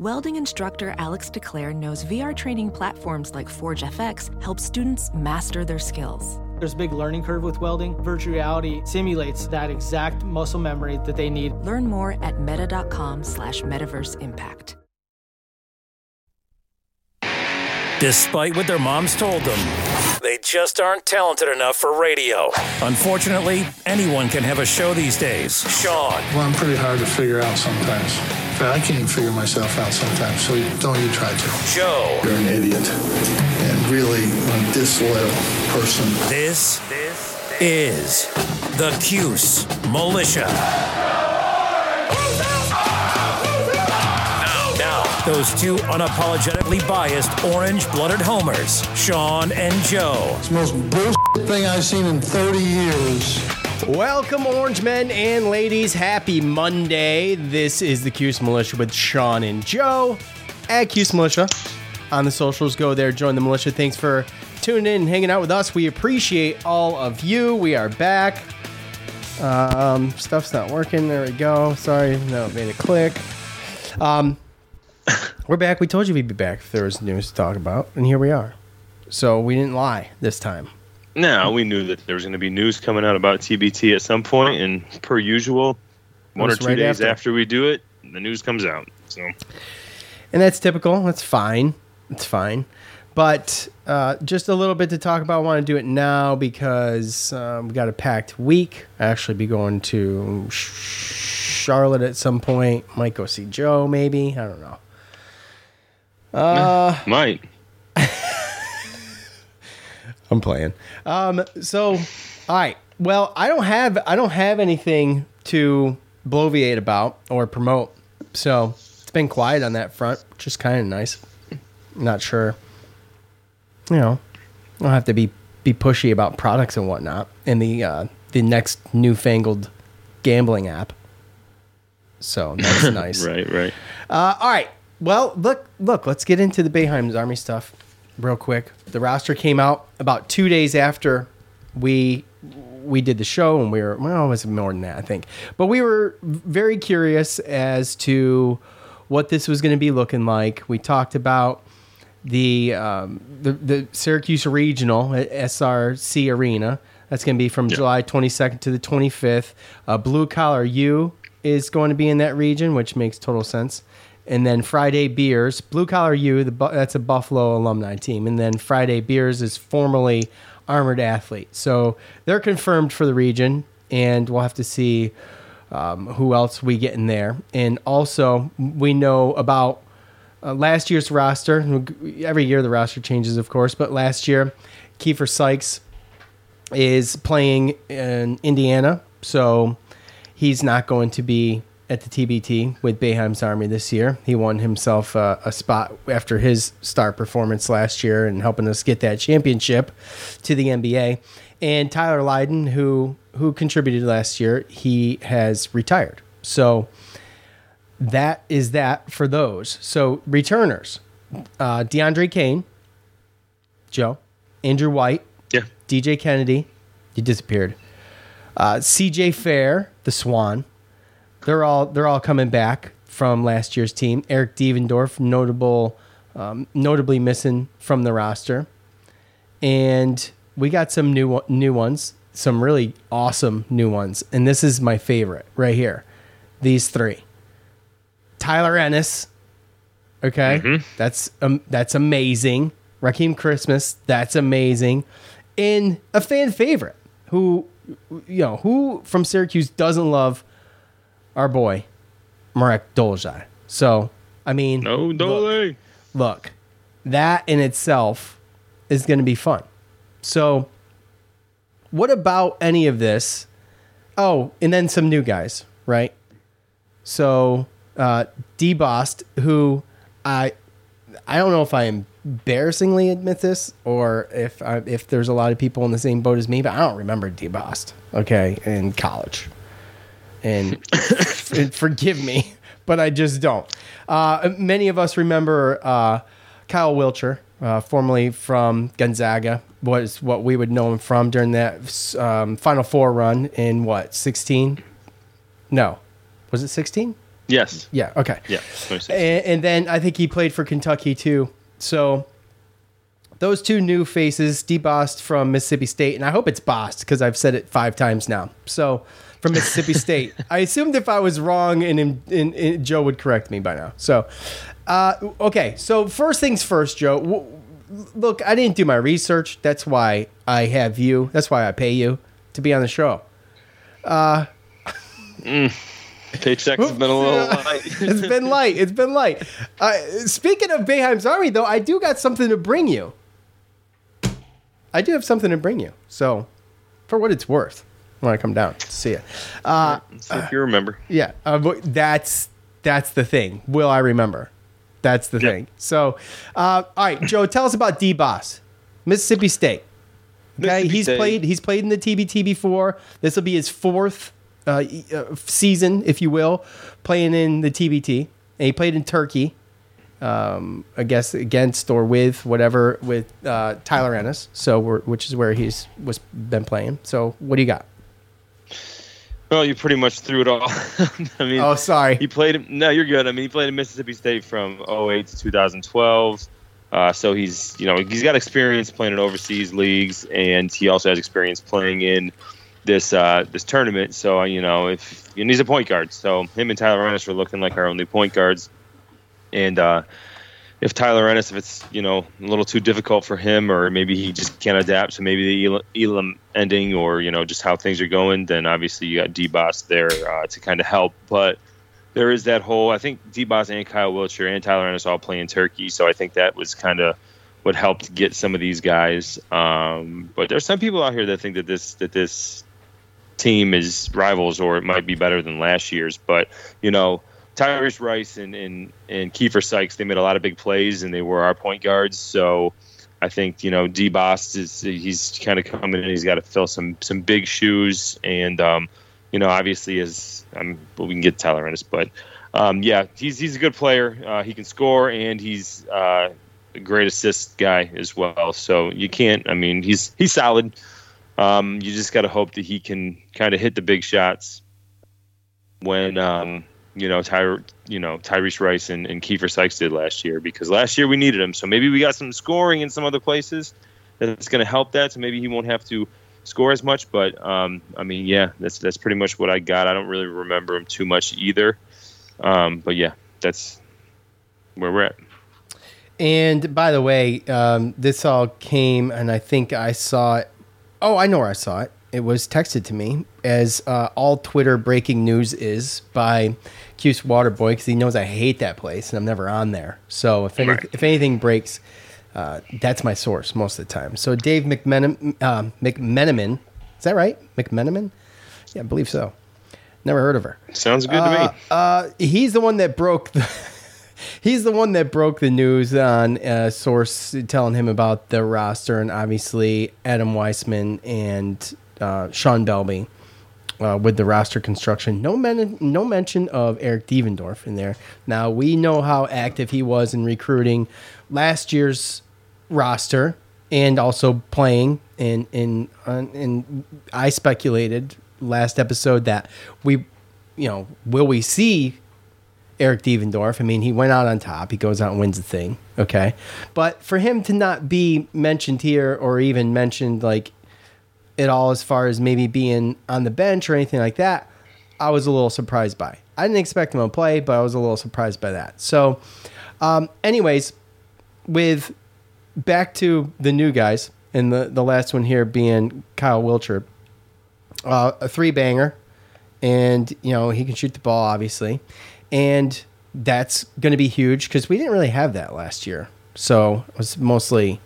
Welding instructor Alex DeClaire knows VR training platforms like Forge FX help students master their skills. There's a big learning curve with welding. Virtual reality simulates that exact muscle memory that they need. Learn more at meta.com slash metaverse impact. Despite what their moms told them, they just aren't talented enough for radio. Unfortunately, anyone can have a show these days. Sean, Well, I'm pretty hard to figure out sometimes. In fact, I can't even figure myself out sometimes, so don't you try to. Joe. You're an idiot. And really a disloyal person. This this is the Cuse Militia. Now, those two unapologetically biased orange-blooded homers, Sean and Joe. It's the most bullshit thing I've seen in 30 years. Welcome, Orange Men and ladies. Happy Monday. This is the Cuse Militia with Sean and Joe at Cuse Militia. On the socials, go there, join the militia. Thanks for tuning in and hanging out with us. We appreciate all of you. We are back. Um, stuff's not working. There we go. Sorry, no, it made it click. Um, we're back. We told you we'd be back if there was news to talk about, and here we are. So we didn't lie this time. No, we knew that there was going to be news coming out about TBT at some point, and per usual, one or two right days after. after. we do it, the news comes out. So and that's typical. That's fine. It's fine. But uh, just a little bit to talk about. I want to do it now because um, we got a packed week. I actually be going to Charlotte at some point. Might go see Joe, maybe. I don't know. Uh, might I'm playing. Um, so, all right. Well, I don't have I don't have anything to bloviate about or promote. So it's been quiet on that front, which is kind of nice. Not sure. You know, I'll have to be be pushy about products and whatnot in the uh, the next newfangled gambling app. So that's nice. right, right. Uh, all right. Well, look, look. Let's get into the Boeheim's Army stuff real quick. The roster came out about two days after we we did the show, and we were well, it was more than that, I think. But we were very curious as to what this was going to be looking like. We talked about the um, the, the Syracuse Regional at SRC Arena. That's going to be from July 22nd to the 25th. Uh, Blue Collar U is going to be in that region, which makes total sense. And then Friday Beers, Blue Collar U, the, that's a Buffalo alumni team. And then Friday Beers is formerly Armored Athlete. So they're confirmed for the region, and we'll have to see um, who else we get in there. And also, we know about uh, last year's roster. Every year the roster changes, of course, but last year, Kiefer Sykes is playing in Indiana, so he's not going to be at the TBT with Boeheim's Army this year. He won himself uh, a spot after his star performance last year and helping us get that championship to the NBA. And Tyler Lydon, who who contributed last year, he has retired. So that is that for those. So returners, uh, DeAndre Kane, Joe, Andrew White, Yeah. DJ Kennedy, he disappeared. Uh, CJ Fair, the Swan, they're all they're all coming back from last year's team. Eric Devendorf, notable, um, notably missing from the roster, and we got some new new ones, some really awesome new ones, and this is my favorite right here. These three, Tyler Ennis, okay, that's um, that's amazing. Rakeem Christmas, that's amazing, and a fan favorite who, you know, who from Syracuse doesn't love our boy Marek Dolezaj. So, I mean, No, look, Dole. look, that in itself is going to be fun. So, what about any of this? Oh, and then some new guys, right? So, uh, Dee Bost, who I, I don't know if I embarrassingly admit this or if I, if there's a lot of people in the same boat as me, but I don't remember Dee Bost. Okay, in college, and forgive me, but I just don't. Uh, many of us remember uh, Kyle Wiltjer, uh, formerly from Gonzaga, was what we would know him from during that um, Final Four run in what sixteen? No, was it sixteen? Yes. Yeah. Okay. Yeah. And, and then I think he played for Kentucky too. So those two new faces, Dee Bost from Mississippi State, and I hope it's Bost because I've said it five times now. So from Mississippi State, I assumed if I was wrong, and, in, in, in, Joe would correct me by now. So, uh, okay. So first things first, Joe. W- look, I didn't do my research. That's why I have you. That's why I pay you to be on the show. Paychecks have been a little light. it's been light. It's been light. Uh, speaking of Boeheim's Army, though, I do got something to bring you. I do have something to bring you. So, for what it's worth, when I come down to see you. Uh, See if you remember. yeah, uh, that's that's the thing. Will I remember? That's the Yeah. thing. So, uh, all right, Joe, tell us about Dee Bost, Mississippi State. Okay, Mississippi he's State. played. He's played in the TBT before. This will be his fourth uh, uh, season, if you will, playing in the TBT. And he played in Turkey, um, I guess against or with whatever with uh, Tyler Ennis. So, we're, which is where he's was been playing. So, what do you got? Well, you pretty much threw it all. I mean, Oh, sorry. He played. No, you're good. I mean, he played in Mississippi State from 08 to 2012. Uh, so he's, you know, he's got experience playing in overseas leagues, and he also has experience playing in this uh, this tournament. So uh, you know, if and he's a point guard, so him and Tyler Ennis are looking like our only point guards. And uh, if Tyler Ennis, if it's you know a little too difficult for him, or maybe he just can't adapt to maybe the Elam, ending, or you know just how things are going, then obviously you got Dee Bost there uh, to kind of help. But there is that whole. I think Dee Bost and Kyle Wiltjer and Tyler Ennis all play in Turkey, so I think that was kind of what helped get some of these guys. Um, but there's some people out here that think that this that this team is rivals or it might be better than last year's. But you know, Tyrese Rice and and and Kiefer Sykes they made a lot of big plays and they were our point guards. So I think you know D is he's kind of coming in. He's got to fill some some big shoes and um, you know obviously as um, well, we can get Tyler Ennis, but um, yeah, he's he's a good player. Uh, he can score and he's uh, a great assist guy as well. So you can't. I mean, he's he's solid. Um, you just got to hope that he can kind of hit the big shots when um, you know Ty, you know Tyrese Rice and, and Kiefer Sykes did last year because last year we needed him. So maybe we got some scoring in some other places that's going to help that. So maybe he won't have to score as much. But um, I mean, yeah, that's that's pretty much what I got. I don't really remember him too much either. Um, but yeah, that's where we're at. And by the way, um, this all came, and I think I saw it. Oh, I know where I saw it. It was texted to me as uh, all Twitter breaking news is by Cuse Waterboy because he knows I hate that place and I'm never on there. So if any, Right. if anything breaks, uh, that's my source most of the time. So Dave McMenamin, uh, McMenamin, is that right? McMenamin? Yeah, I believe so. Never heard of her. Sounds good to me. Uh, he's the one that broke the. he's the one that broke the news on a source telling him about the roster, and obviously Adam Weissman and uh, Sean Belby uh, with the roster construction. No men, no mention of Eric Devendorf in there. Now we know how active he was in recruiting last year's roster and also playing. And in and I speculated last episode that we, you know, will we see Eric Devendorf. I mean, he went out on top. He goes out and wins the thing. Okay. But for him to not be mentioned here or even mentioned like at all as far as maybe being on the bench or anything like that, I was a little surprised by. I didn't expect him to play, but I was a little surprised by that. So, um, anyways, with back to the new guys, and the, the last one here being Kyle Wiltjer, uh, a three banger, and you know he can shoot the ball obviously, and that's going to be huge because we didn't really have that last year. So it was mostly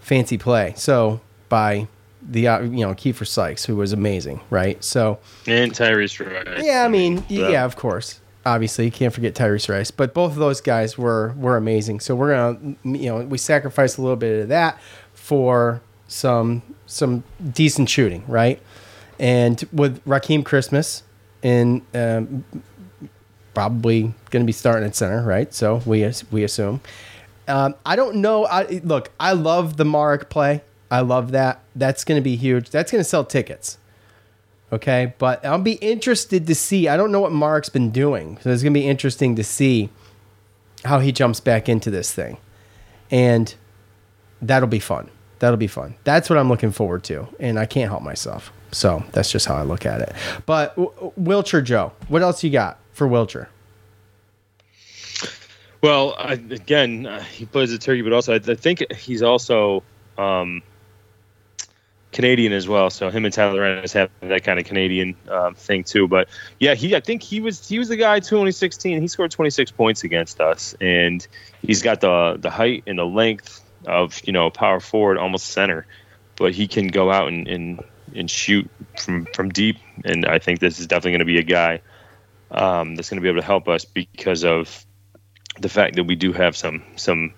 fancy play. So by the uh, you know Kiefer Sykes, who was amazing, right? So And Tyrese Rice. yeah, I mean, Yeah. yeah, of course. Obviously, you can't forget Tyrese Rice, but both of those guys were were amazing. So we're gonna, you know, we sacrificed a little bit of that for some some decent shooting, right? And with Rakeem Christmas and um, probably going to be starting at center, right? So we we assume. Um, I don't know. I look. I love the Marek play. I love that. That's going to be huge. That's going to sell tickets Okay, but I'll be interested to see. I don't know what Mark's been doing, so it's gonna be interesting to see how he jumps back into this thing, and that'll be fun. That'll be fun. That's what I'm looking forward to, and I can't help myself. So that's just how I look at it. But Wiltjer Joe, what else you got for Wiltjer? Well, I, again, uh, he plays a turkey, but also I, I think he's also um, Canadian as well. So him and Tyler Ennis have that kind of Canadian um, thing too. But yeah, he I think he was he was the guy 2016. He scored 26 points against us, and he's got the the height and the length of you know power forward, almost center. But he can go out and, and and shoot from from deep, and I think this is definitely going to be a guy um, that's going to be able to help us because of the fact that we do have some some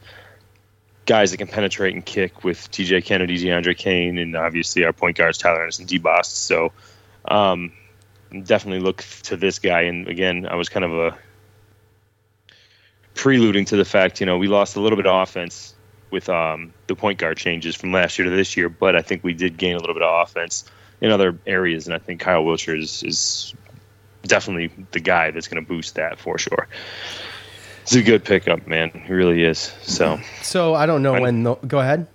guys that can penetrate and kick with DJ Kennedy, DeAndre Kane, and obviously our point guards Tyler Anderson, Dee Bost. So um, definitely look to this guy. And again, I was kind of a preluding to the fact, you know, we lost a little bit of offense with um, the point guard changes from last year to this year, but I think we did gain a little bit of offense in other areas, and I think Kyle Wiltjer is, is definitely the guy that's going to boost that for sure. It's a good pickup, man. It really is. So, So I don't know I- when. The, go ahead.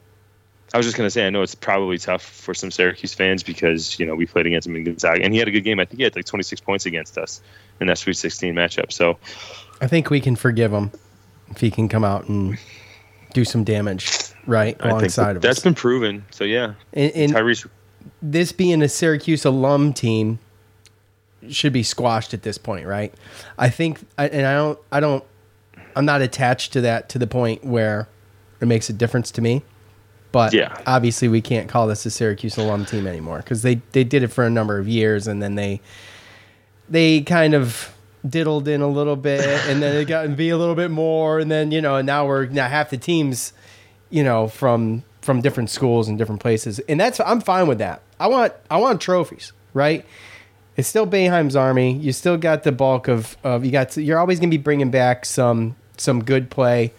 I was just gonna say, I know it's probably tough for some Syracuse fans because you know we played against him in Gonzaga, and he had a good game. I think he had like 26 points against us in that Sweet 16 matchup. So, I think we can forgive him if he can come out and do some damage right I alongside of that's us. That's been proven. So yeah, And, and Tyrese. this being a Syracuse alum team should be squashed at this point, right? I think, and I don't, I don't, I'm not attached to that to the point where it makes a difference to me. But Yeah. obviously, we can't call this a Syracuse alum team anymore because they they did it for a number of years, and then they they kind of diddled in a little bit, and then it got to be a little bit more, and then you know, and now we're now half the teams, you know, from from different schools and different places, and that's I'm fine with that. I want I want trophies, right? It's still Boeheim's army. You still got the bulk of, of you got. You're always going to be bringing back some some good play,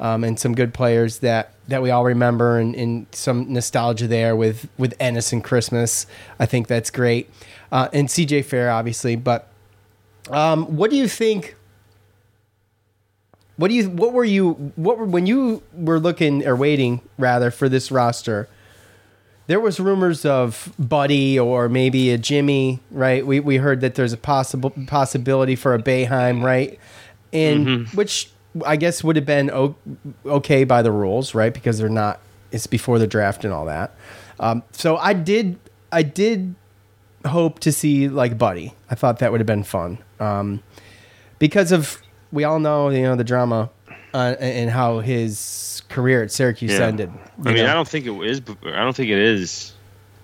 um, and some good players that that we all remember, and, and some nostalgia there with with Ennis and Christmas. I think that's great, uh, and CJ Fair obviously. But um, what do you think? What do you? What were you? What were when you were looking or waiting rather for this roster? There was rumors of Buddy or maybe a Jimmy, right? We we heard that there's a possible possibility for a Boeheim, right? And which I guess would have been okay by the rules, right? Because they're not. It's before the draft and all that. Um, so I did. I did hope to see like Buddy. I thought that would have been fun. Um, because of we all know you know the drama uh, and how his career at Syracuse Yeah. ended. I mean, know? I don't think it is. I don't think it is.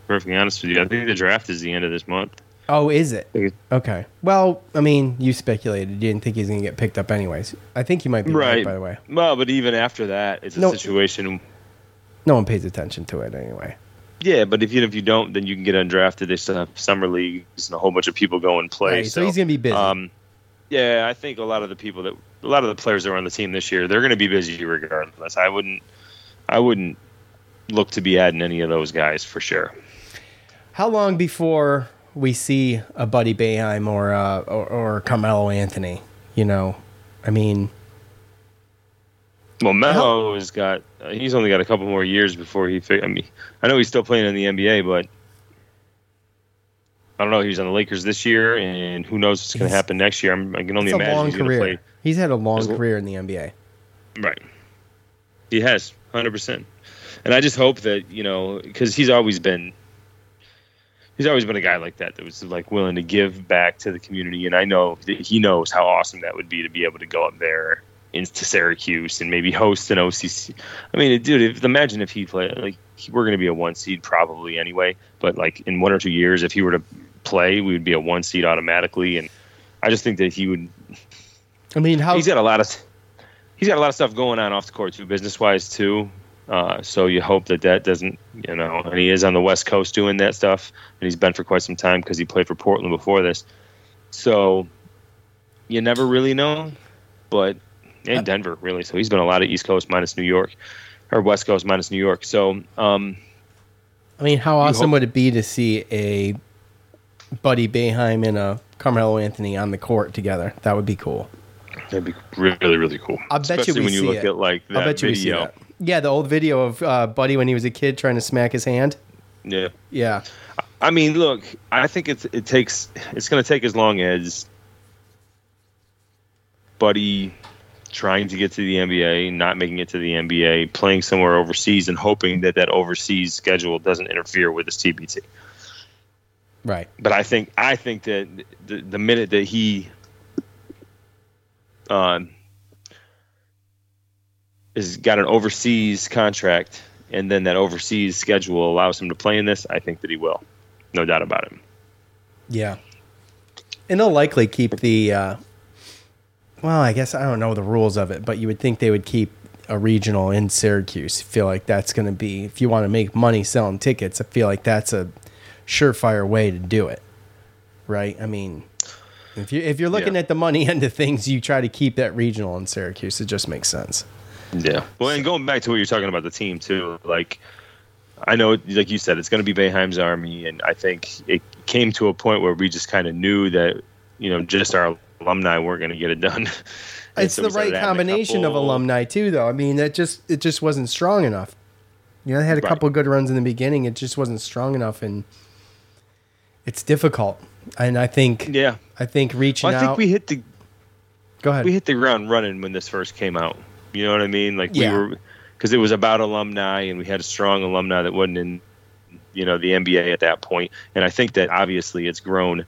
Perfectly honest with you, I think the draft is the end of this month. Oh, is it? Okay. Well, I mean, you speculated. You didn't think he's going to get picked up anyways. I think you might be right, Right. by the way. Well, but even after that, it's a No. situation. No one pays attention to it anyway. Yeah, but if even if you don't, then you can get undrafted. They still have summer leagues and a whole bunch of people go and play. Right, so he's gonna be busy. Um, yeah, I think a lot of the people that a lot of the players that are on the team this year, they're going to be busy regardless. I wouldn't, I wouldn't look to be adding any of those guys for sure. How long before we see a Buddy Boeheim or, uh, or, or Carmelo Anthony? You know, I mean, Well, Melo has got, uh, he's only got a couple more years before he. Fig- I mean, I know he's still playing in the NBA, but I don't know. He was on the Lakers this year, and who knows what's going to happen next year. I'm, I can only it's a imagine long he's going to career. play. He's had a long As- career in the NBA. Right. He has, hundred percent. And I just hope that you know, because he's always been, he's always been a guy like that that was like willing to give back to the community. And I know that he knows how awesome that would be to be able to go up there into Syracuse and maybe host an OCC. I mean, dude, if, imagine if he played like we're going to be a one seed probably anyway. But like in one or two years, if he were to play, we would be a one seed automatically. And I just think that he would I mean, how he's got a lot of he's got a lot of stuff going on off the court too, business wise too. Uh, so you hope that that doesn't, you know, and he is on the West Coast doing that stuff, and he's been for quite some time because he played for Portland before this. So you never really know, but in Denver really. So he's been a lot of East Coast minus New York, or West Coast minus New York. So um, I mean, how awesome hope- would it be to see a Buddy Boeheim and uh, Carmelo Anthony on the court together. That would be cool. That'd be really, really cool. I bet Especially you we when you see look it. at like that I bet you we see video. Yeah, the old video of uh, Buddy when he was a kid trying to smack his hand. Yeah. Yeah, I mean, look, I think it's it takes it's going to take as long as Buddy trying to get to the NBA, not making it to the NBA, playing somewhere overseas, and hoping that that overseas schedule doesn't interfere with his TBT. right. But I think I think that the, the minute that he um, is got an overseas contract, and then that overseas schedule allows him to play in this, I think that he will, no doubt about it. Yeah, and they'll likely keep the. Uh, well, I guess I don't know the rules of it, but you would think they would keep a regional in Syracuse. I feel like that's going to be if you want to make money selling tickets. I feel like that's a surefire way to do it, right? I mean, if you if you're looking Yeah. at the money end of things, you try to keep that regional in Syracuse. It just makes sense. Yeah. Well, and going back to what you're talking about the team too, like I know, like you said, it's going to be Boeheim's army, and I think it came to a point where we just kind of knew that you know just our alumni weren't going to get it done. It's so the right adding a combination of alumni too, though. I mean, that just it just wasn't strong enough. You know, they had a Right. couple of good runs in the beginning. It just wasn't strong enough, and it's difficult. And I think, Yeah. I think reaching Well, I think out. we hit the go ahead. we hit the ground running when this first came out. You know what I mean? Like Yeah. we were because it was about alumni, and we had a strong alumni that wasn't in you know the NBA at that point. And I think that obviously it's grown.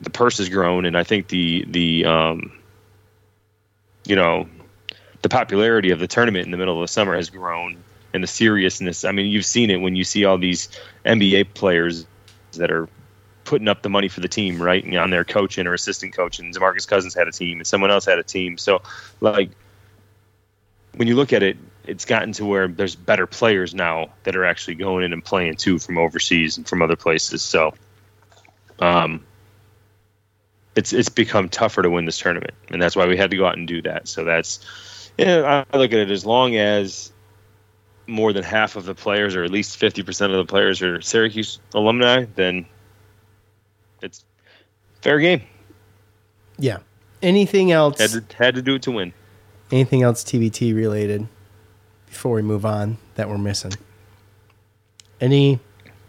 The purse has grown, and I think the the um, you know the popularity of the tournament in the middle of the summer has grown, and the seriousness. I mean, you've seen it when you see all these NBA players that are putting up the money for the team, right? And on their coaching or assistant coaching. Demarcus Cousins had a team, and someone else had a team. So, like, when you look at it, it's gotten to where there's better players now that are actually going in and playing too from overseas and from other places. So, um, it's it's become tougher to win this tournament, and that's why we had to go out and do that. So that's, yeah, I look at it as long as more than half of the players, or at least fifty percent of the players, are Syracuse alumni, then it's fair game. yeah. Anything else? Had to had to do it to win. Anything else TBT related before we move on that we're missing? Any?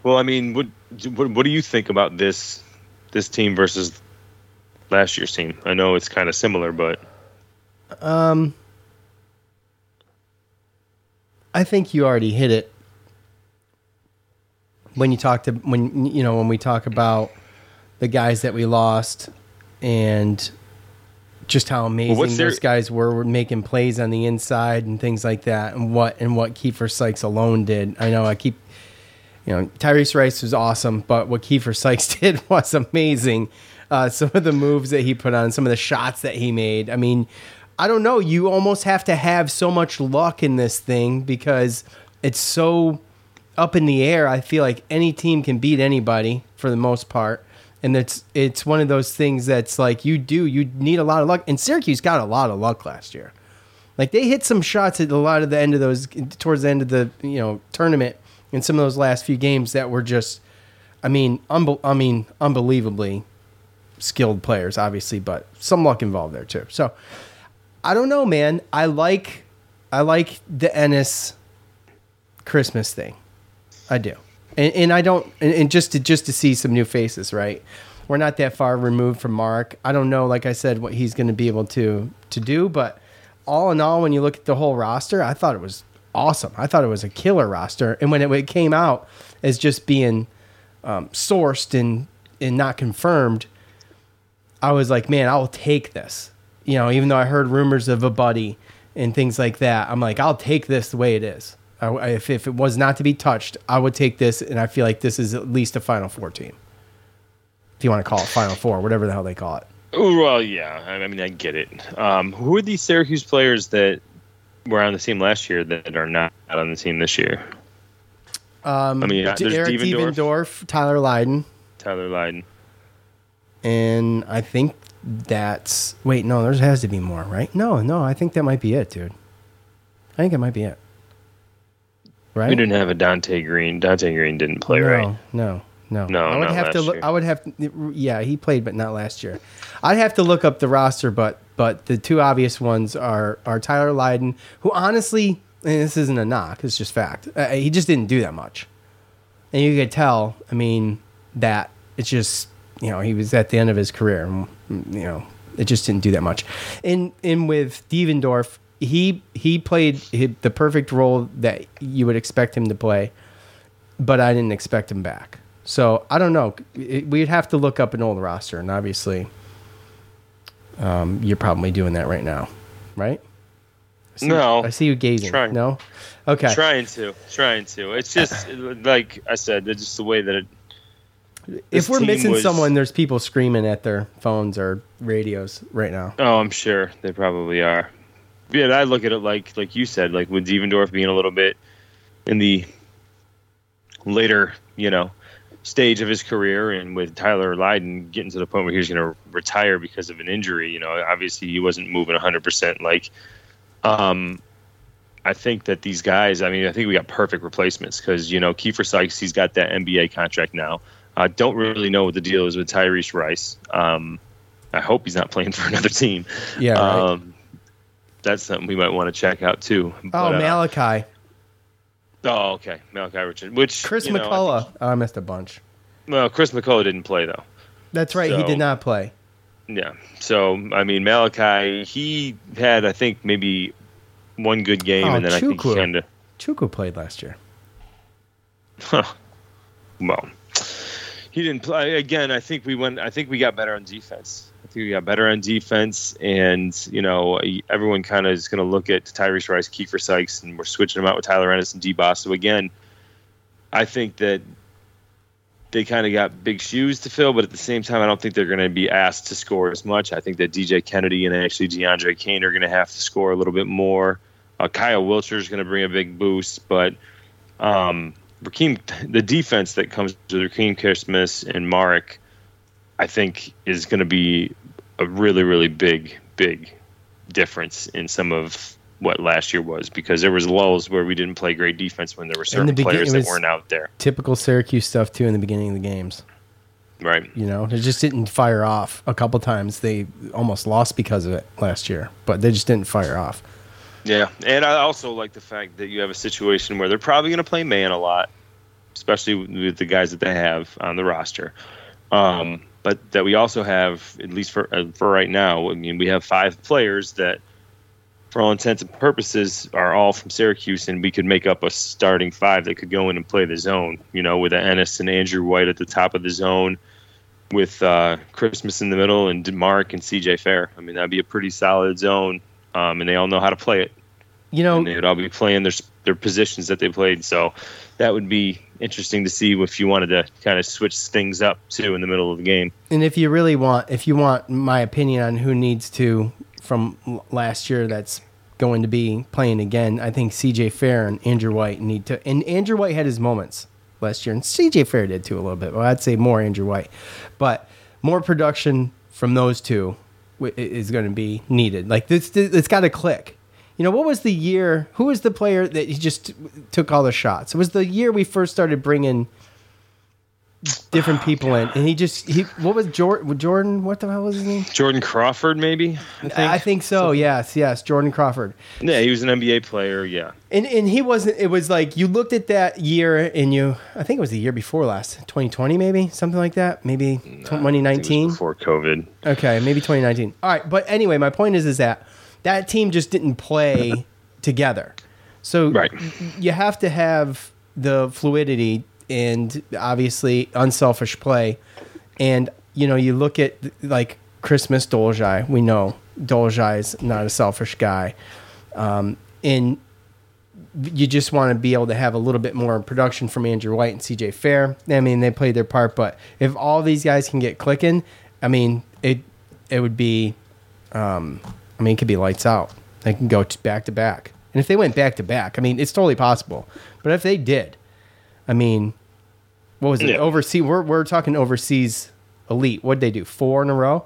Well, I mean, what what, what do you think about this this team versus last year's team? I know it's kind of similar, but Um, I think you already hit it when you talked to when you know when we talk about the guys that we lost and just how amazing what's their- those guys were, were making plays on the inside and things like that, and what and what Kiefer Sykes alone did. I know I keep, you know, Tyrese Rice was awesome, but what Kiefer Sykes did was amazing. Uh, some of the moves that he put on, some of the shots that he made. I mean, I don't know. You almost have to have so much luck in this thing because it's so up in the air. I feel like any team can beat anybody for the most part. And it's it's one of those things that's like you do you need a lot of luck. And Syracuse got a lot of luck last year. Like they hit some shots at a lot of the end of those towards the end of the you know tournament in some of those last few games that were just, I mean, unbe- I mean, unbelievably skilled players, obviously, but some luck involved there too. So I don't know, man. I like I like the Ennis Christmas thing. I do, and, and I don't, and, and just to just to see some new faces, right? We're not that far removed from Mark. I don't know, like I said, what he's going to be able to to do, but all in all, when you look at the whole roster, I thought it was awesome. I thought it was a killer roster, and when it, when it came out as just being um, sourced and and not confirmed, I was like, man, I'll take this. You know, even though I heard rumors of a buddy and things like that, I'm like, I'll take this the way it is. I, if, if it was not to be touched, I would take this, and I feel like this is at least a Final Four team. If you want to call it Final Four, whatever the hell they call it. Well, yeah. I mean, I get it. Um, who are these Syracuse players that were on the team last year that are not on the team this year? Um, I mean, uh, there's Eric Devendorf. Devendorf, Tyler Lydon, Tyler Lydon. and I think that's wait, no, there has to be more, right? No, no, I think that might be it, dude. I think it might be it. Right? We didn't have a Donte Greene. Donte Greene didn't play no, right. No, No, No, I would have to look. year. I would have. Yeah, he played, but not last year. I'd have to look up the roster, but but the two obvious ones are are Tyler Lydon, who honestly, and this isn't a knock, it's just fact. Uh, he just didn't do that much, and you could tell. I mean, that it's just you know he was at the end of his career. and, You know, it just didn't do that much. In in with Devendorf, he he played hi- the perfect role that you would expect him to play but I didn't expect him back. So I don't know. It- We'd have to look up an old roster, and obviously, um, you're probably doing that right now, right? I see, No. I see you gazing. Trying. No, okay. Trying to, trying to. It's just like I said, it's just the way that it. if we're missing was- someone, there's people screaming at their phones or radios right now. Oh, I'm sure they probably are. Yeah, I look at it like like you said, like with Devendorf being a little bit in the later, you know, stage of his career, and with Tyler Lydon getting to the point where he was going to retire because of an injury. You know, obviously he wasn't moving 100. percent Like, um, I think that these guys. I mean, I think we got perfect replacements because you know Kiefer Sykes, he's got that NBA contract now. I don't really know what the deal is with Tyrese Rice. Um, I hope he's not playing for another team. Yeah, right. Um, that's something we might want to check out too. oh, But, uh, Malachi, Oh, okay, Malachi Richard. Which Chris you know, I McCullough. think- oh, I missed a bunch. well, Chris McCullough didn't play though. That's right. he did not play. Yeah. So I mean, Malachi, he had I think maybe one good game, Oh, and then I think he kind of Chukwu played last year. well, he didn't play again. I think we went. I think we got better on defense. I think we got better on defense, and you know, everyone kind of is going to look at Tyrese Rice, Kiefer Sykes, and we're switching them out with Tyler Ennis and Dee Bost. So again, I think that they kind of got big shoes to fill, but at the same time, I don't think they're going to be asked to score as much. I think that DJ Kennedy and actually DeAndre Kane are going to have to score a little bit more. Uh, Kyle Wiltjer is going to bring a big boost, but um, the defense that comes with Rakeem Christmas and Marek, I think is going to be a really, really big, big difference in some of what last year was because there was lulls where we didn't play great defense when there were certain begin- players that weren't out there. Typical Syracuse stuff too in the beginning of the games. Right. You know, it just didn't fire off a couple times. They almost lost because of it last year, but they just didn't fire off. Yeah, and I also like the fact that you have a situation where they're probably going to play man a lot, especially with the guys that they have on the roster. Um, but that we also have, at least for uh, for right now, I mean, we have five players that, for all intents and purposes, are all from Syracuse, and we could make up a starting five that could go in and play the zone. You know, with Ennis and Andrew White at the top of the zone, with uh, Christmas in the middle, and DeMarc and CJ Fair. I mean, that'd be a pretty solid zone, um, and they all know how to play it You know, and they would all be playing their their positions that they played. So that would be interesting to see if you wanted to kind of switch things up too in the middle of the game. and if you really want, if you want my opinion on who needs to from last year, that's going to be playing again. I think C.J. Fair and Andrew White need to. And Andrew White had his moments last year, and C.J. Fair did too a little bit. Well, I'd say more Andrew White, but more production from those two is going to be needed. Like this, it's got to click. You know, what was the year? Who was the player that he just took all the shots? It was the year we first started bringing different people in, and he just he. What was Jordan? Jordan? What the hell was his name? Jordan Crawford, maybe. I think. I think so. Yes, yes, Jordan Crawford. yeah, he was an NBA player. Yeah, And and he wasn't. It was like you looked at that year, and you. I think it was the year before last, 2020, maybe something like that. Maybe I think it was 2019. before COVID. Okay, maybe 2019. All right, but anyway, my point is, is that that team just didn't play together. So Right. you have to have the fluidity and obviously unselfish play. And you know, you look at like Christmas Dolezaj. We know Dolezaj is not a selfish guy, um, and you just want to be able to have a little bit more production from Andrew White and CJ Fair. I mean, they played their part, but if all these guys can get clicking, I mean, it it would be, um, I mean, it could be lights out. They can go t- back to back, and if they went back to back, I mean, it's totally possible. But if they did, I mean, what was it? Yeah. Overseas? We're we're talking overseas elite. What'd they do? Four in a row?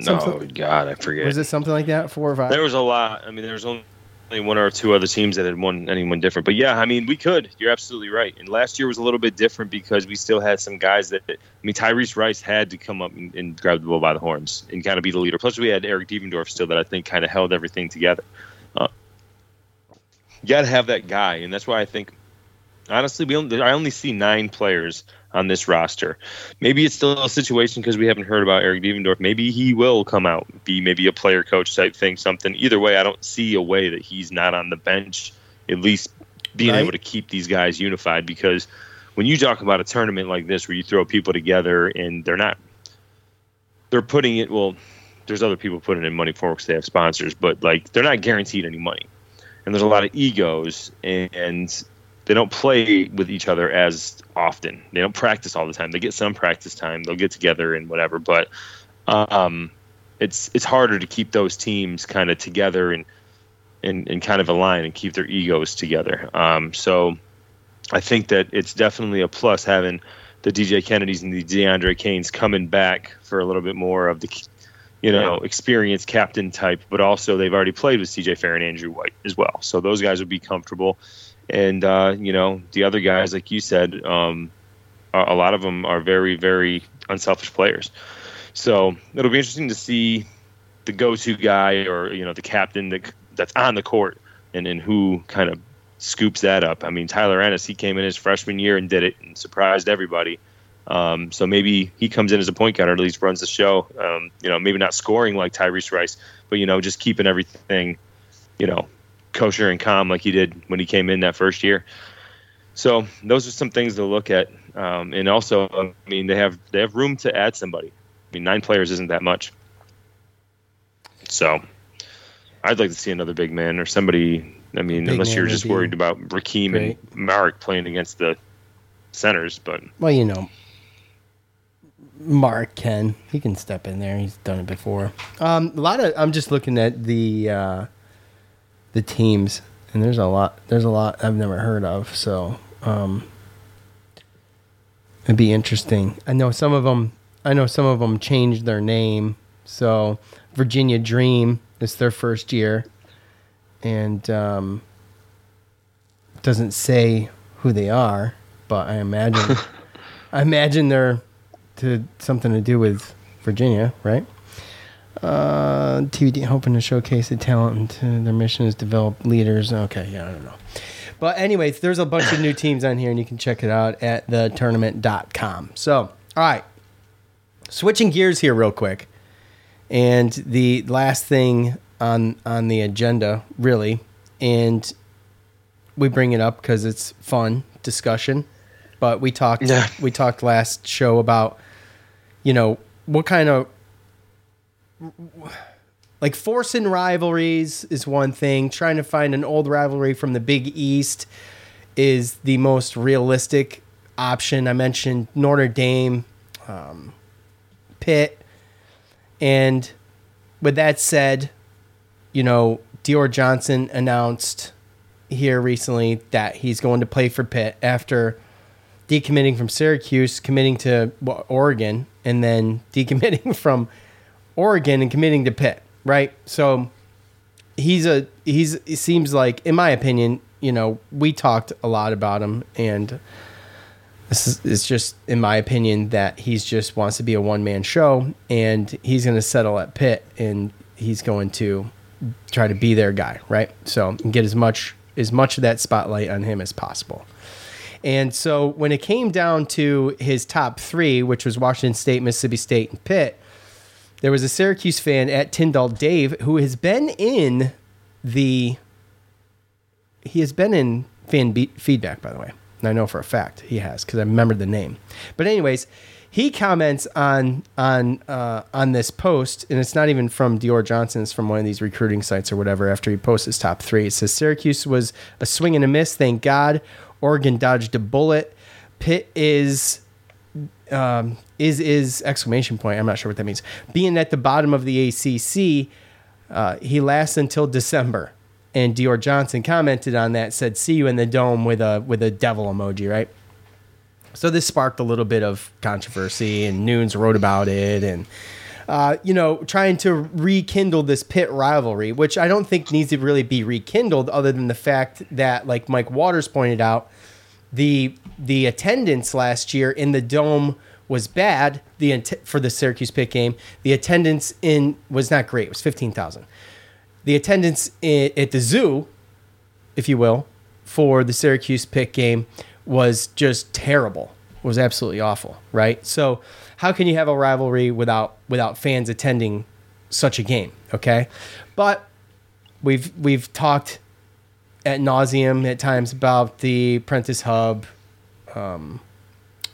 No, God, I forget. Was it something like that? Four or five? There was a lot. I mean, there was only only one or two other teams that had won anyone different. But yeah, I mean, we could. You're absolutely right. And last year was a little bit different because we still had some guys that. I mean, Tyrese Rice had to come up and, and grab the bull by the horns and kind of be the leader. Plus, we had Eric Devendorf still that I think kind of held everything together. Uh, you got to have that guy, and that's why I think honestly, we only, I only see nine players on this roster. Maybe it's still a situation because we haven't heard about Eric Devendorf. Maybe he will come out, be maybe a player coach type thing, something. Either way, I don't see a way that he's not on the bench, at least being Right. able to keep these guys unified. Because when you talk about a tournament like this where you throw people together and they're not, they're putting it, well, there's other people putting in money for because they have sponsors, but like they're not guaranteed any money. And there's a lot of egos and they don't play with each other as often. They don't practice all the time. They get some practice time. They'll get together and whatever, but um, it's it's harder to keep those teams kind of together and, and and kind of align and keep their egos together. Um, so I think that it's definitely a plus having the DJ Kennedys and the DeAndre Kanes coming back for a little bit more of the you know experienced captain type, but also they've already played with CJ Fair and Andrew White as well. So those guys would be comfortable and uh, you know the other guys, like you said, um, a, lot of them are very, very unselfish players. So it'll be interesting to see the go-to guy or you know the captain that that's on the court and and who kind of scoops that up. I mean, Tyler Ennis, he came in his freshman year and did it and surprised everybody. Um, so maybe he comes in as a point guard, or at least runs the show. Um, you know, maybe not scoring like Tyrese Rice, but you know, just keeping everything, you know, kosher and calm like he did when he came in that first year. So those are some things to look at, um, and also, I mean, they have they have room to add somebody. I mean, nine players isn't that much. So I'd like to see another big man or somebody. I mean, Big unless you're just worried about Rakeem great. and Marek playing against the centers, but Well, you know, Mark can. He can step in there. He's done it before. Um, a lot of. I'm just looking at the uh, the teams, and there's a lot. There's a lot I've never heard of. So um, it'd be interesting. I know some of them. I know some of them changed their name. So Virginia Dream is their first year, and um, doesn't say who they are, but I imagine I imagine they're to something to do with Virginia, right? Uh, TVD hoping to showcase the talent and their mission is develop leaders. Okay, yeah, I don't know. But anyways, there's a bunch of new teams on here, and you can check it out at thetournament.com. So, all right, switching gears here real quick, and the last thing on on the agenda, really, and we bring it up because it's fun discussion. But we talked Yeah. we talked last show about you know what kind of like forcing rivalries is one thing. Trying to find an old rivalry from the Big East is the most realistic option. I mentioned Notre Dame, um, Pitt, and with that said, you know Dior Johnson announced here recently that he's going to play for Pitt after decommitting from Syracuse, committing to Oregon, and then decommitting from Oregon and committing to Pitt. Right, so he's a he's it seems like in my opinion you know we talked a lot about him and this is it's just in my opinion that he's just wants to be a one man show and he's going to settle at Pitt and he's going to try to be their guy right so get as much as much of that spotlight on him as possible and so when it came down to his top three which was Washington State Mississippi State and Pitt there was a Syracuse fan at Tyndall Dave who has been in the he has been in fan be- feedback by the way. And i know for a fact he has because i remember the name. But anyways he comments on on uh, on this post and it's not even from dior johnson it's from one of these recruiting sites or whatever after he posts his top three. It says syracuse was a swing and a miss thank god. Oregon dodged a bullet. Pitt is um, is is exclamation point. I'm not sure what that means. Being at the bottom of the ACC, uh, he lasts until December. And Dior Johnson commented on that, said, "See you in the dome" with a with a devil emoji, right? So this sparked a little bit of controversy, and Nunes wrote about it, and uh, you know, trying to rekindle this Pitt rivalry, which I don't think needs to really be rekindled, other than the fact that, like Mike Waters pointed out, the the attendance last year in the dome was bad. The for the Syracuse Pitt game, the attendance in was not great. It was fifteen thousand. The attendance i at the zoo, if you will, for the Syracuse Pitt game was just terrible. It Was absolutely awful, right? So, how can you have a rivalry without without fans attending such a game? Okay, but we've we've talked at nauseum at times about the Prentice Hub, um,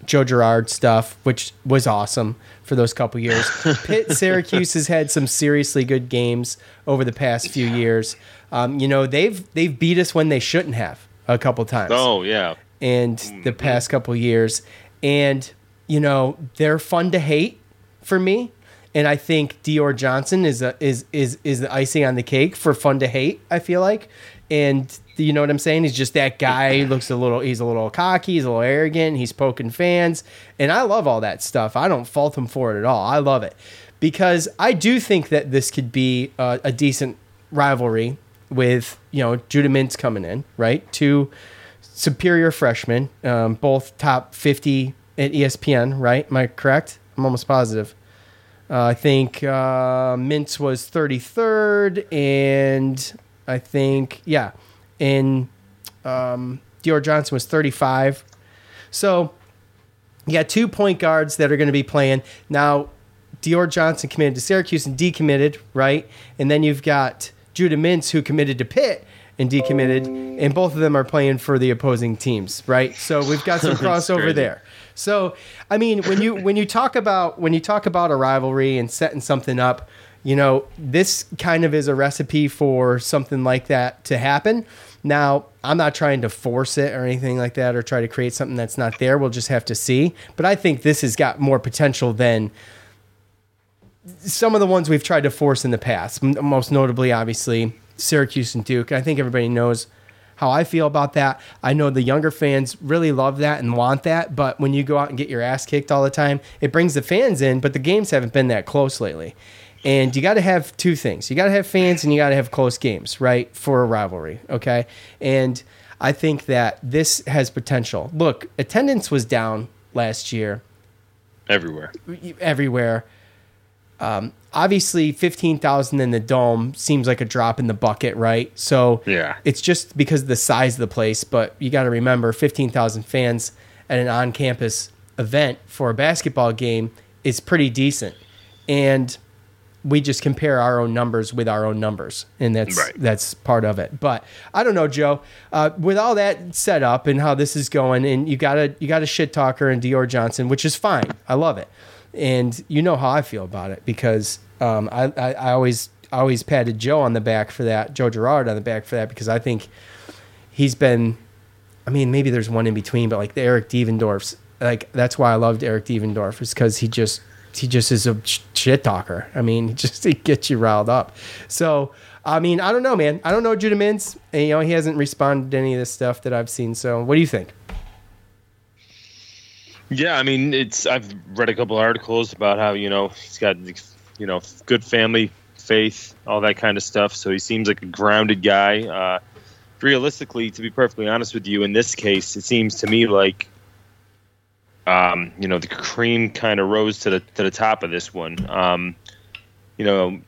Joe Girard stuff, which was awesome for those couple years. Pitt Syracuse has had some seriously good games over the past few years. Um, you know they've they've beat us when they shouldn't have a couple times. Oh yeah, and the past couple years, and you know they're fun to hate for me. And I think Dior Johnson is a, is is is the icing on the cake for fun to hate. I feel like, and you know what I'm saying? He's just that guy. He looks a little. He's a little cocky. He's a little arrogant. He's poking fans, and I love all that stuff. I don't fault him for it at all. I love it because I do think that this could be a, a decent rivalry with you know Judah Mintz coming in, right? Two superior freshmen, um, both top 50 at ESPN, right? Am I correct? I'm almost positive. Uh, I think uh, Mintz was 33rd, and I think yeah, and um, Dior Johnson was 35. So you got two point guards that are going to be playing now. Dior Johnson committed to Syracuse and decommitted, right? And then you've got Judah Mintz who committed to Pitt and decommitted, and both of them are playing for the opposing teams, right? So we've got some crossover there. So I mean, when you when you talk about when you talk about a rivalry and setting something up, you know, this kind of is a recipe for something like that to happen. Now, I'm not trying to force it or anything like that or try to create something that's not there. We'll just have to see. But I think this has got more potential than some of the ones we've tried to force in the past. Most notably, obviously, Syracuse and Duke. I think everybody knows how I feel about that. I know the younger fans really love that and want that, but when you go out and get your ass kicked all the time, it brings the fans in, but the games haven't been that close lately. And you got to have two things. You got to have fans and you got to have close games, right? For a rivalry, okay? And I think that this has potential. Look, attendance was down last year everywhere. everywhere. Um, obviously, fifteen thousand in the dome seems like a drop in the bucket, right? So Yeah. it's just because of the size of the place. But you got to remember, fifteen thousand fans at an on-campus event for a basketball game is pretty decent, and we just compare our own numbers with our own numbers, and that's Right. that's part of it. But I don't know, Joe. Uh, with all that set up and how this is going, and you got a you got a shit talker and Dior Johnson, which is fine. I love it, and you know how I feel about it because um, I, I I always I always patted Joe on the back for that, Joe Girard on the back for that because I think he's been. I mean, maybe there's one in between, but like the Eric Devendorfs, like that's why I loved Eric Devendorf is because he just he just is a shit talker. I mean, just he gets you riled up. So I mean, I don't know, man. I don't know Judah Mintz, and you know he hasn't responded to any of this stuff that I've seen. So what do you think? Yeah, I mean, it's. I've read a couple articles about how you know he's got you know good family, faith, all that kind of stuff. So he seems like a grounded guy. Uh, realistically, to be perfectly honest with you, in this case, it seems to me like, um, you know, the cream kind of rose to the to the top of this one. Um, you know,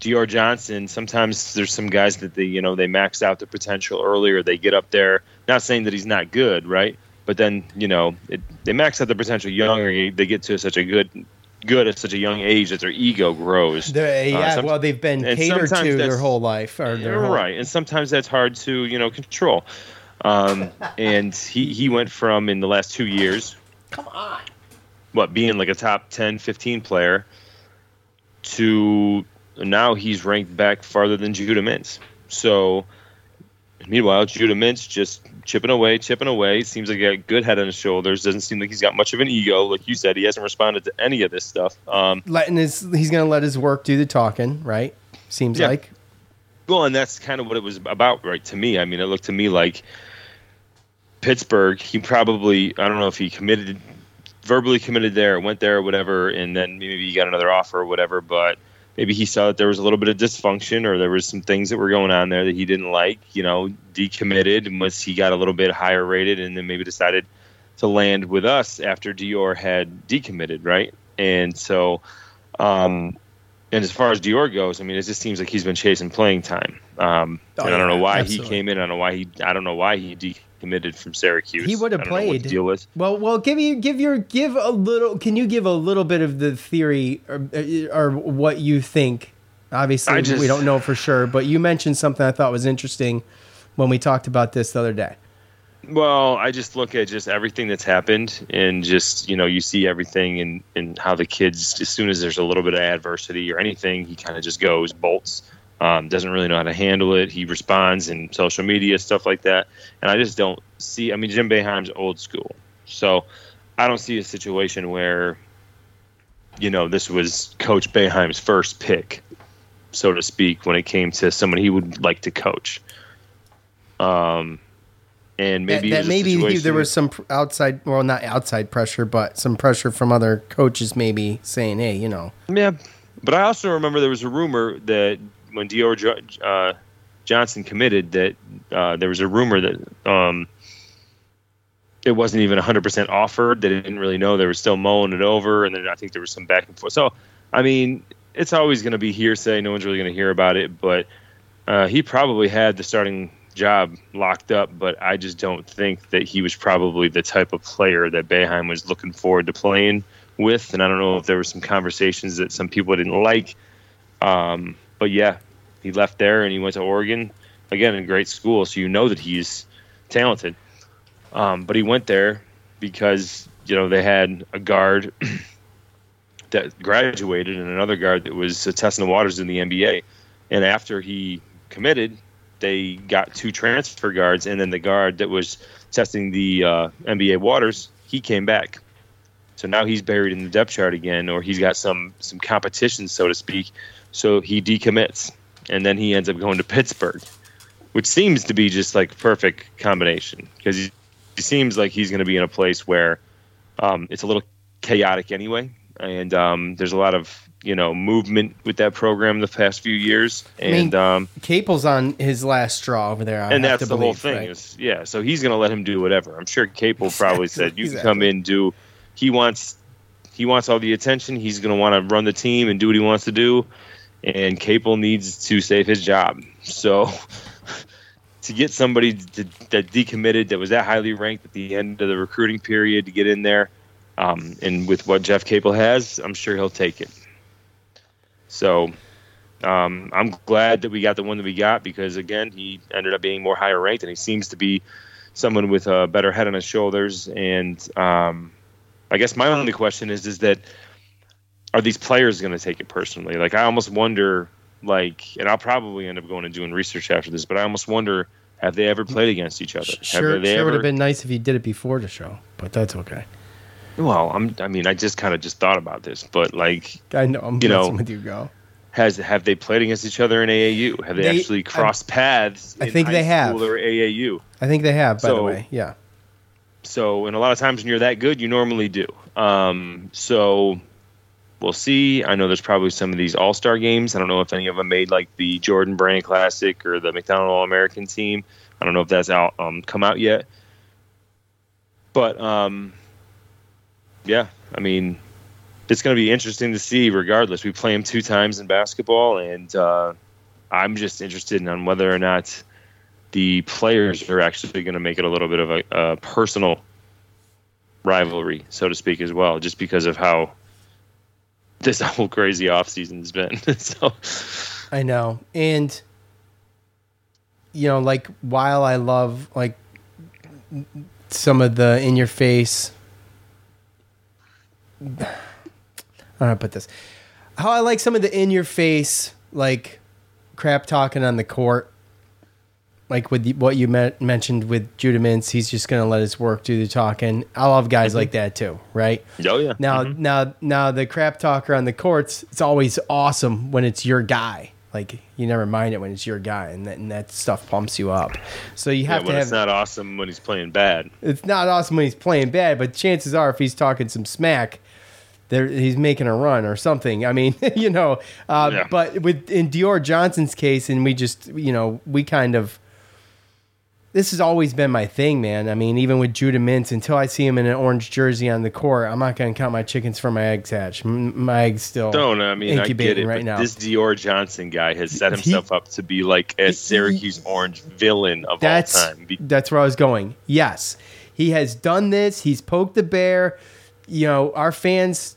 Dior Johnson. Sometimes there's some guys that they you know they max out their potential earlier. They get up there. Not saying that he's not good, right? But then you know it, they max out their potential younger. They get to such a good good at such a young age that their ego grows. The, yeah, Uh, well, they've been catered to their whole life, or their whole, right, and sometimes that's hard to you know control. Um, and he he went from in the last two years, Come on. what being like a top 10, 15 player, to now he's ranked back farther than Judah Mintz. So meanwhile, Judah Mintz just chipping away, chipping away. Seems like he got a good head on his shoulders. Doesn't seem like he's got much of an ego. Like you said, he hasn't responded to any of this stuff. Um, Letting his he's gonna let his work do the talking, right? Seems Yeah. like. Well, and that's kind of what it was about, right? To me, I mean, it looked to me like Pittsburgh. He probably, I don't know if he committed verbally committed there, went there, or whatever, and then maybe he got another offer or whatever. But maybe he saw that there was a little bit of dysfunction or there was some things that were going on there that he didn't like. You know, decommitted once he got a little bit higher rated, and then maybe decided to land with us after Dior had decommitted, right? And so, um, and as far as Dior goes, I mean, it just seems like he's been chasing playing time. Um, Oh, and I don't know why absolutely. he came in. I don't know why he. I don't know why he decommitted from Syracuse. He would have I know what played. the deal was. Well, well, give you give your give a little. Can you give a little bit of the theory or, or what you think? Obviously, just- we don't know for sure, but you mentioned something I thought was interesting when we talked about this the other day. Well, I just look at just everything that's happened, and just you know, you see everything, and and how the kids, as soon as there's a little bit of adversity or anything, he kind of just goes bolts. Um, doesn't really know how to handle it. He responds in social media stuff like that, and I just don't see. I mean, Jim Boeheim's old school, so I don't see a situation where, you know, this was Coach Boeheim's first pick, so to speak, when it came to someone he would like to coach. Um, and maybe that, that maybe he- there was some outside, well, not outside pressure, but some pressure from other coaches, maybe saying, "Hey, you know, Yeah, but I also remember there was a rumor that when Dior uh, Johnson committed, that uh, there was a rumor that um, it wasn't even 100% offered. They didn't really know. They were still mulling it over, and then I think there was some back and forth. So, I mean, it's always going to be hearsay. No one's really going to hear about it, but uh, he probably had the starting job locked up, but I just don't think that he was probably the type of player that Boeheim was looking forward to playing with. And I don't know if there were some conversations that some people didn't like. Um, but yeah, he left there and he went to Oregon. Again, a great school, so you know that he's talented. Um, but he went there because you know they had a guard that graduated and another guard that was uh, testing the waters in the NBA. And after he committed, they got two transfer guards, and then the guard that was testing the uh, NBA waters, he came back. So now he's buried in the depth chart again, or he's got some some competition, so to speak. So he decommits, and then he ends up going to Pittsburgh, which seems to be just like perfect combination because he, he seems like he's going to be in a place where um, it's a little chaotic anyway, and um, there's a lot of you know movement with that program the past few years, mean, and um, Capel's on his last straw over there." I and that's the whole thing right? is yeah so he's going to let him do whatever i'm sure capel probably said you can come in do he wants he wants all the attention he's going to want to run the team and do what he wants to do and capel needs to save his job so to get somebody to, that decommitted that was that highly ranked at the end of the recruiting period to get in there um, and with what jeff capel has i'm sure he'll take it so um, I'm glad that we got the one that we got because again, he ended up being more higher ranked, and he seems to be someone with a better head on his shoulders. And um, I guess my only question is, is that are these players going to take it personally? Like I almost wonder, like, and I'll probably end up going and doing research after this, but I almost wonder, have they ever played against each other? Sure, have they sure would have been nice if you did it before the show, but that's okay. Well, I'm. I mean, I just kind of just thought about this, but like, I know I'm You know, with you, go. has have they played against each other in AAU? Have they, They- actually crossed paths? I in think they have. or AAU. I think they have, by the way. Yeah. So, and a lot of times when you're that good, you normally do. Um, so, we'll see. I know there's probably some of these All Star games. I don't know if any of them made like the Jordan Brand Classic or the McDonald All American team. I don't know if that's out um, come out yet. But um, yeah, I mean, it's going to be interesting to see. Regardless, we play them two times in basketball, and uh, I'm just interested in on whether or not the players are actually going to make it a little bit of a, a personal rivalry, so to speak, as well, just because of how this whole crazy offseason has been. so, I know. And you know, like while I love like some of the in your face I put this. How I like some of the in your face like crap talking on the court. Like with the, what you me- mentioned with Judah Mintz, he's just going to let his work do the talking. I love guys like that too, right? oh yeah. Now, now, now, the crap talker on the courts, it's always awesome when it's your guy. Like you never mind it when it's your guy, and that, and that stuff pumps you up. So you Yeah, have when to it's not awesome when he's playing bad. it's not awesome when he's playing bad, but chances are, if he's talking some smack, there he's making a run or something. I mean, you know. Uh, Yeah. But with in Dior Johnson's case, and we just, you know, we kind of. This has always been my thing, man. I mean, even with Judah Mintz, until I see him in an orange jersey on the court, I'm not going to count my chickens for my eggs hatch. My eggs still Don't I mean I get it, right but now. this Dior Johnson guy has set He- himself up to be like a Syracuse Orange villain of That's all time. That's where I was going. Yes, he has done this. He's poked the bear. You know, our fans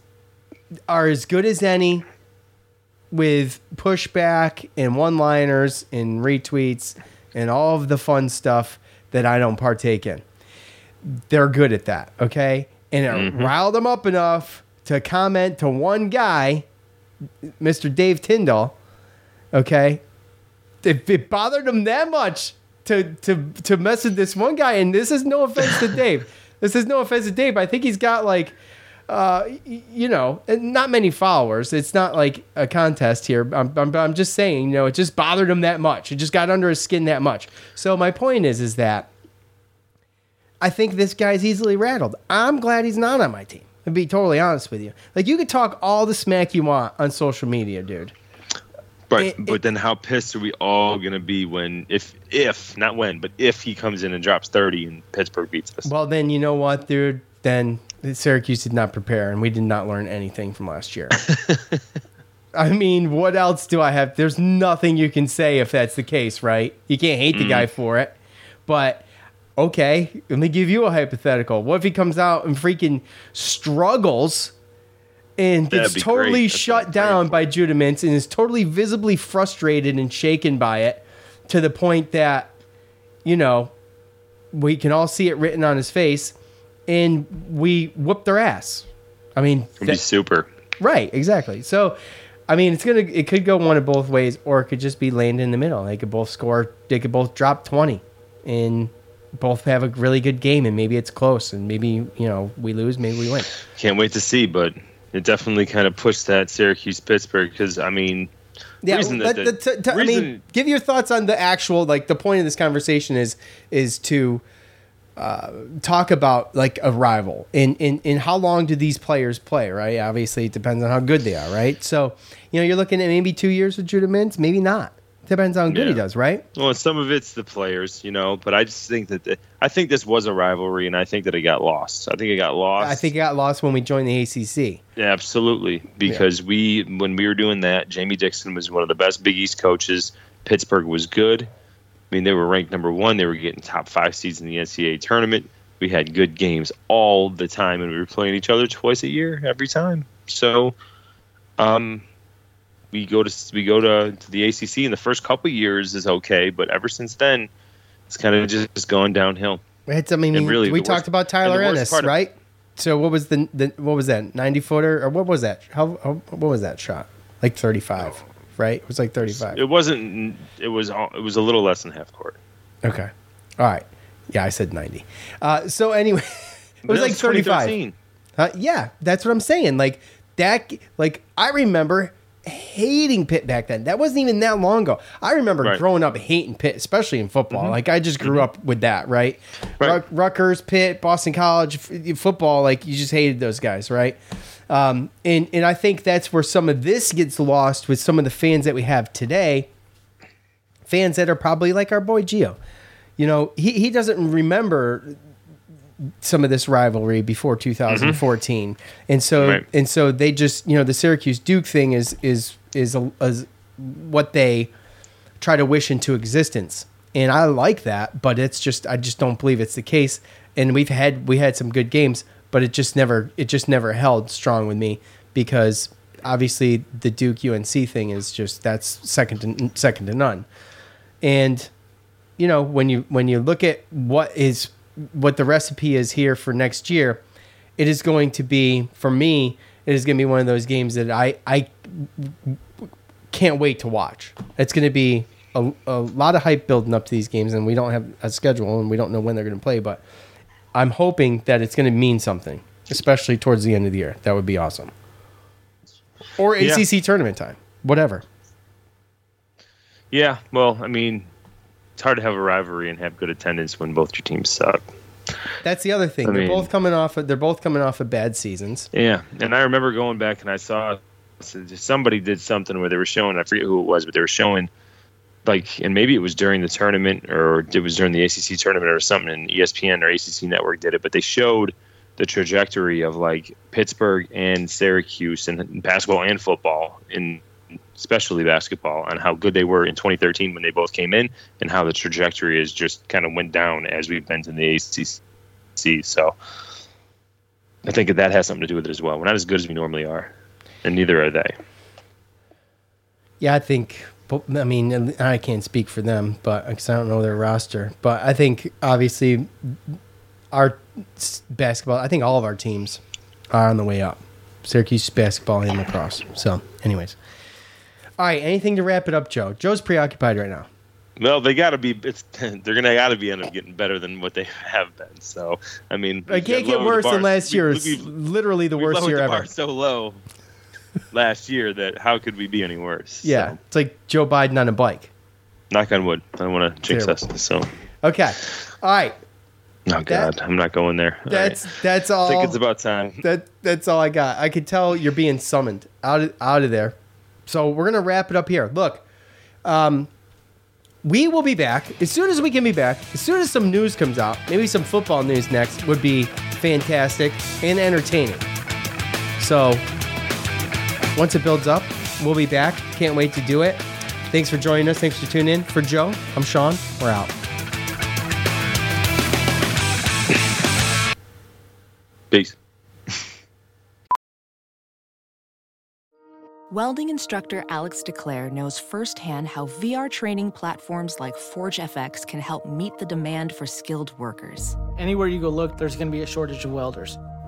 are as good as any with pushback and one-liners and retweets and all of the fun stuff that I don't partake in. They're good at that, okay? And it mm-hmm. riled them up enough to comment to one guy, Mr. Dave Tyndall, okay? If it bothered him that much to to to mess with this one guy, and this is no offense to Dave. This is no offense to Dave. I think he's got like uh, you know, not many followers. It's not like a contest here. I'm, I'm, I'm just saying, you know, it just bothered him that much. It just got under his skin that much. So my point is, is that I think this guy's easily rattled. I'm glad he's not on my team. To be totally honest with you, like you could talk all the smack you want on social media, dude. But It- but then how pissed are we all gonna be when if if not when but if he comes in and drops thirty and Pittsburgh beats us? Well, then you know what, dude? Then Syracuse did not prepare, and we did not learn anything from last year. I mean, what else do I have? There's nothing you can say if that's the case, right? You can't hate the guy for it. But okay, let me give you a hypothetical. What if he comes out and freaking struggles and That'd gets totally great. Shut down praying by Judah Mintz and is totally visibly frustrated and shaken by it to the point that, you know, we can all see it written on his face and we whoop their ass. I mean, It'd be that- super. Right, exactly. So, I mean, it's gonna it could go one of both ways, or it could just be land in the middle. They could both score. They could both drop twenty, and both have a really good game, and maybe it's close, and maybe you know we lose, maybe we win. Can't wait to see, but it definitely kind of pushed that Syracuse Pittsburgh because I mean, Yeah, reason that the- the- t- t- I mean, reason- give your thoughts on the actual like the point of this conversation is is to uh, talk about like a rival and in in how long do these players play? Right, obviously it depends on how good they are. Right, so you know you're looking at maybe two years with Judah Mintz, maybe not. Depends on how good he does. Right. well, some of it's the players, you know, but I just think that the, I think this was a rivalry, and I think that it got lost. I think it got lost. I think it got lost when we joined the ACC. Yeah, absolutely. Because we, when we were doing that, Jamie Dixon was one of the best Big East coaches. Pittsburgh was good. I mean, they were ranked number one. They were getting top five seeds in the NCAA tournament. We had good games all the time, and we were playing each other twice a year every time. So, um, we go to we go to, to the ACC in the first couple years is okay, but ever since then, it's kind of just, just going downhill. It's, I mean, And really, we talked worst- about Tyler Ennis, of- right? So what was the, the what was that ninety footer or what was that? How, how what was that shot? Like thirty five, right? It was like thirty five. It wasn't. It was. It was a little less than half court. Okay. All right. Yeah, I said 90. Uh, so anyway, it was like 35. Uh, yeah, that's what I'm saying. Like that, like I remember hating Pitt back then. That wasn't even that long ago. I remember Right. growing up hating Pitt, especially in football. Like I just grew up with that, right? Right. Ruck- Rutgers, Pitt, Boston College, f- football. Like you just hated those guys, right? Um, and and I think that's where some of this gets lost with some of the fans that we have today. Fans that are probably like our boy Gio. You know, he, he doesn't remember some of this rivalry before 2014, and so Right. and so they just you know the Syracuse Duke thing is is is, a, is what they try to wish into existence, and I like that, but it's just I just don't believe it's the case. And we've had we had some good games, but it just never it just never held strong with me because obviously the Duke UNC thing is just that's second to second to none, and you know when you when you look at what is what the recipe is here for next year it is going to be for me it is going to be one of those games that i i can't wait to watch. It's going to be a, a lot of hype building up to these games and we don't have a schedule and we don't know when they're going to play but i'm hoping that it's going to mean something especially towards the end of the year that would be awesome or Yeah. acc tournament time whatever Yeah, well, I mean, it's hard to have a rivalry and have good attendance when both your teams suck. That's the other thing. I they're mean- both coming off. Of, they're both coming off of bad seasons. Yeah, and I remember going back and I saw somebody did something where they were showing. I forget who it was, but they were showing like, and maybe it was during the tournament or it was during the ACC tournament or something. And ESPN or ACC Network did it, but they showed the trajectory of like Pittsburgh and Syracuse and basketball and football in especially basketball and how good they were in 2013 when they both came in and how the trajectory has just kind of went down as we've been to the ACC. So I think that has something to do with it as well. We're not as good as we normally are, and neither are they. Yeah, I think. But- I mean, I can't speak for them, but because I don't know their roster. But I think obviously our basketball. I think all of our teams are on the way up. Syracuse basketball and lacrosse. So, anyways, all right. Anything to wrap it up, Joe? Joe's preoccupied right now. Well, they got to be. It's they're gonna got to be end up getting better than what they have been. So I mean, It can't get worse than last year. It's literally the worst year the ever. so low last year that how could we be any worse? Yeah, So, it's like Joe Biden on a bike. knock on wood. I don't want to jinx us. So, Okay, all right. oh god, I'm not going there. All That's right. that's I all. think it's about time. that that's all I got. I could tell you're being summoned out of, out of there. So we're gonna wrap it up here. Look, um, we will be back as soon as we can be back. As soon as some news comes out, maybe some football news next would be fantastic and entertaining. So once it builds up, we'll be back. Can't wait to do it. Thanks for joining us. Thanks for tuning in. For Joe, I'm Sean. We're out. Peace. Welding instructor Alex DeClaire knows firsthand how VR training platforms like ForgeFX can help meet the demand for skilled workers. Anywhere you go look, there's going to be a shortage of welders.